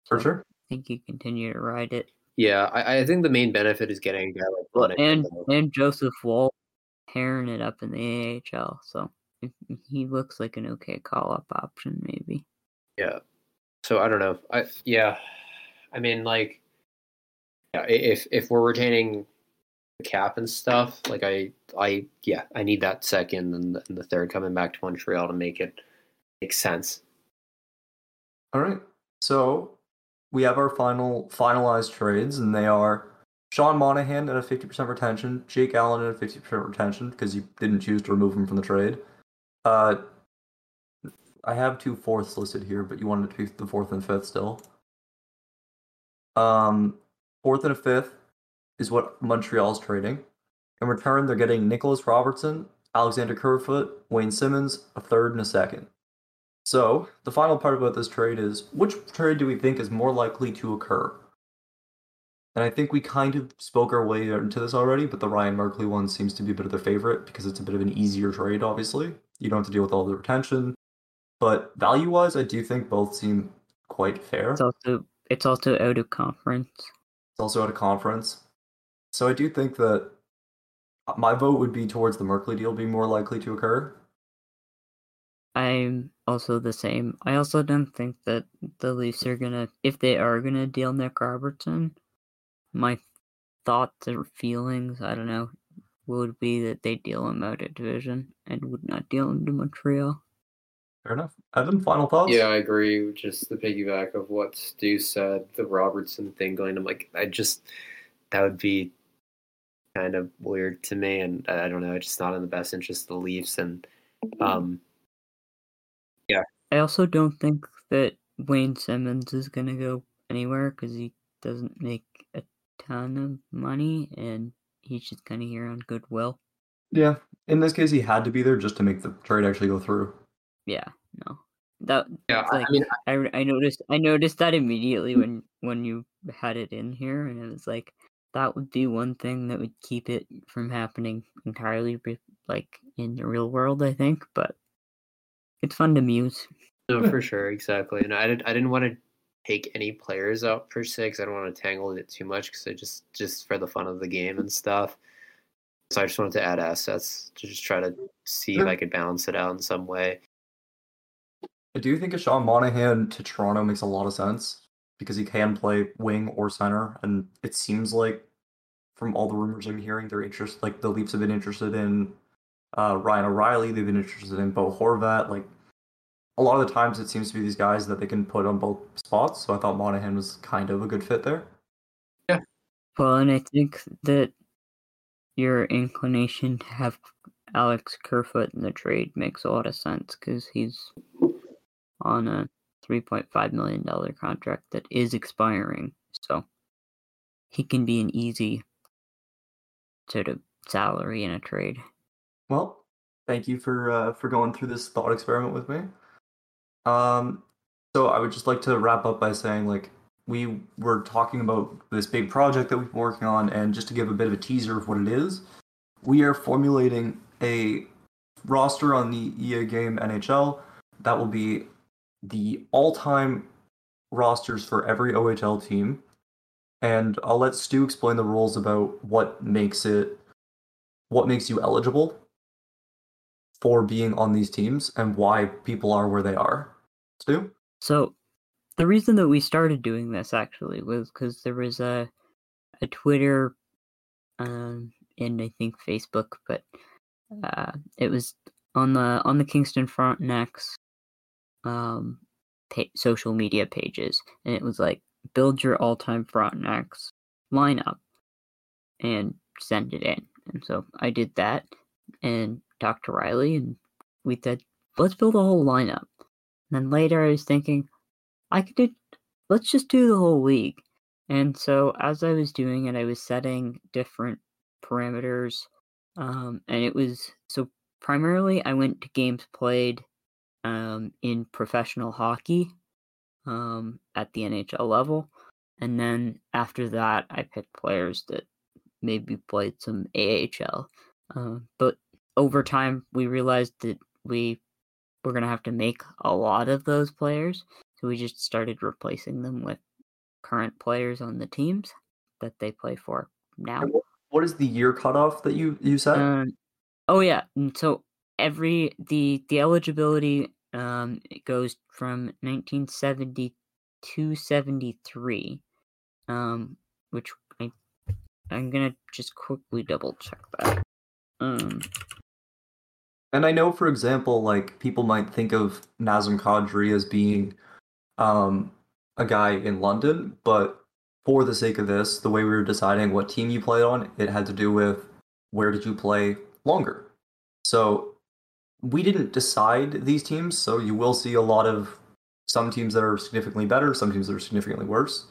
for So sure. I think you continue to ride it. Yeah, I, I think the main benefit is getting a guy like Well, Blake, and and Joseph Woll tearing it up in the AHL, so if- if he looks like an okay call up option, maybe. Yeah. So I don't know. I yeah. I mean like yeah, if if we're retaining the cap and stuff, like I I yeah, I need that second and the, and the third coming back to Montreal to make it make sense. All right. So we have our final finalized trades, and they are Sean Monahan at a 50% retention, Jake Allen at a 50% retention because you didn't choose to remove him from the trade. Uh, I have two fourths listed here, but you wanted to be the fourth and fifth still. Um, fourth and a fifth is what Montreal's trading. In return, they're getting Nicholas Robertson, Alexander Kerfoot, Wayne Simmonds, a third and a second. So, the final part about this trade is which trade do we think is more likely to occur? And I think we kind of spoke our way into this already, but the Ryan Merkley one seems to be a bit of the favorite because it's a bit of an easier trade, obviously. You don't have to deal with all the retention. But value wise, I do think both seem quite fair. It's also it's also out of conference. It's also out of conference. So I do think that my vote would be towards the Merkley deal being more likely to occur. I'm also the same. I also don't think that the Leafs are gonna, if they are gonna deal Nick Robertson, my thoughts or feelings, I don't know, would be that they deal him out of division and would not deal him to Montreal. Fair enough. Evan, final thoughts? Yeah, I agree. Just the piggyback of what Stu said, the Robertson thing going. I'm like, I just that would be kind of weird to me, and I don't know. It's just not in the best interest of the Leafs, and um, yeah, I also don't think that Wayne Simmonds is gonna go anywhere because he doesn't make a ton of money and he's just kind of here on goodwill. Yeah. In this case, he had to be there just to make the trade actually go through. Yeah, no, that yeah. I- like- I mean, I, I noticed I noticed that immediately when when you had it in here, and it was like that would be one thing that would keep it from happening entirely, like in the real world. I think, but it's fun to muse. No, for sure, exactly. And I didn't, I didn't want to take any players out per se because I don't want to tangle it too much because I just, just for the fun of the game and stuff. So I just wanted to add assets to just try to see if I could balance it out in some way. I do think a Sean Monahan to Toronto makes a lot of sense because he can play wing or center, and it seems like from all the rumors I'm hearing, they're interested. Like the Leafs have been interested in uh, Ryan O'Reilly, they've been interested in Bo Horvat. Like a lot of the times, it seems to be these guys that they can put on both spots. So I thought Monahan was kind of a good fit there. Yeah. Well, and I think that your inclination to have Alex Kerfoot in the trade makes a lot of sense because he's on a $3.5 million contract that is expiring. So he can be an easy sort of salary in a trade. Well, thank you for uh, for going through this thought experiment with me. Um, so I would just like to wrap up by saying, like, we were talking about this big project that we've been working on, and just to give a bit of a teaser of what it is, we are formulating a roster on the EA game NHL that will be the all-time rosters for every OHL team. And I'll let Stu explain the rules about what makes it what makes you eligible for being on these teams and why people are where they are. So the reason that we started doing this actually was because there was a a Twitter um and I think Facebook, but uh it was on the on the Kingston Frontenacs um pa- social media pages and it was like build your all-time Frontenacs lineup and send it in. And so I did that and talked to Riley and we said let's build a whole lineup. And then later I was thinking I could do, let's just do the whole league. And so as I was doing it, I was setting different parameters. Um, and it was so primarily I went to games played um, in professional hockey um, at the NHL level. And then after that, I picked players that maybe played some AHL. Uh, but over time, we realized that we were going to have to make a lot of those players. So we just started replacing them with current players on the teams that they play for now. What is the year cutoff that you you said? Um, oh yeah, and so every the the eligibility um it goes from 1970 to 73, um, which I I'm gonna just quickly double check that. Um, and I know, for example, like people might think of Nazem Kadri as being um, a guy in London, but for the sake of this, the way we were deciding what team you played on, it had to do with where did you play longer. So we didn't decide these teams, so you will see a lot of some teams that are significantly better, some teams that are significantly worse.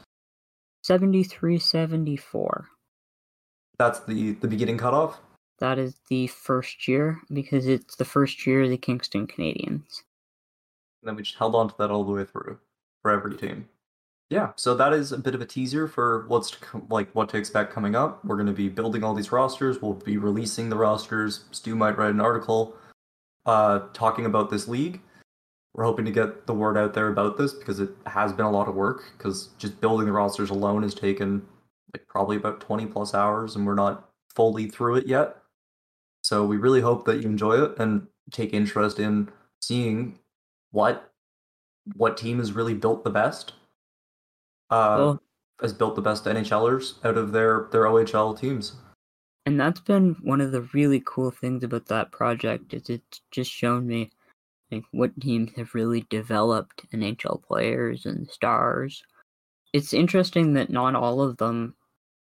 73 74. That's the the beginning cutoff. That is the first year because it's the first year of the Kingston Canadians. And then we just held on to that all the way through for every team. yeah, so that is a bit of a teaser for what's to com- like what to expect coming up. We're going to be building all these rosters. We'll be releasing the rosters. Stu might write an article uh, talking about this league. We're hoping to get the word out there about this because it has been a lot of work. Because just building the rosters alone has taken like probably about twenty plus hours, and we're not fully through it yet. So we really hope that you enjoy it and take interest in seeing what what team has really built the best uh, Well, has built the best NHLers out of their their OHL teams. and that's been one of the really cool things about that project is it's just shown me like what teams have really developed NHL players and stars. It's interesting that not all of them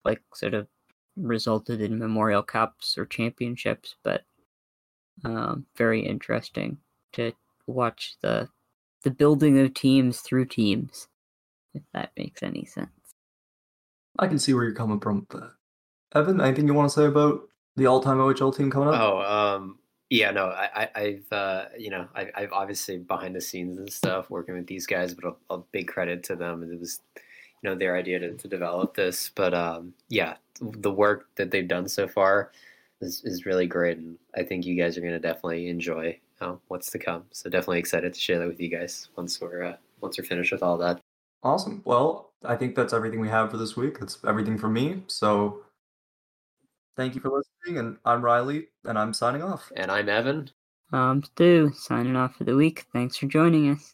like sort of resulted in memorial cups or championships, but um, very interesting to watch the the building of teams through teams, if that makes any sense. I can see where you're coming from. With that. Evan, anything you want to say about the all-time OHL team coming up? Oh, um, yeah, no, I, I, I've, uh, you know, I, I've obviously behind the scenes and stuff working with these guys, but a, a big credit to them. It was, you know, their idea to, to develop this. But um, yeah, the work that they've done so far is, is really great, and I think you guys are going to definitely enjoy uh, what's to come. So definitely excited to share that with you guys once we're uh, once we're finished with all that. Awesome. Well, I think that's everything we have for this week. That's everything from me. So thank you for listening, and I'm Riley, and I'm signing off. And I'm Evan. Um, Stu, signing off for the week. Thanks for joining us.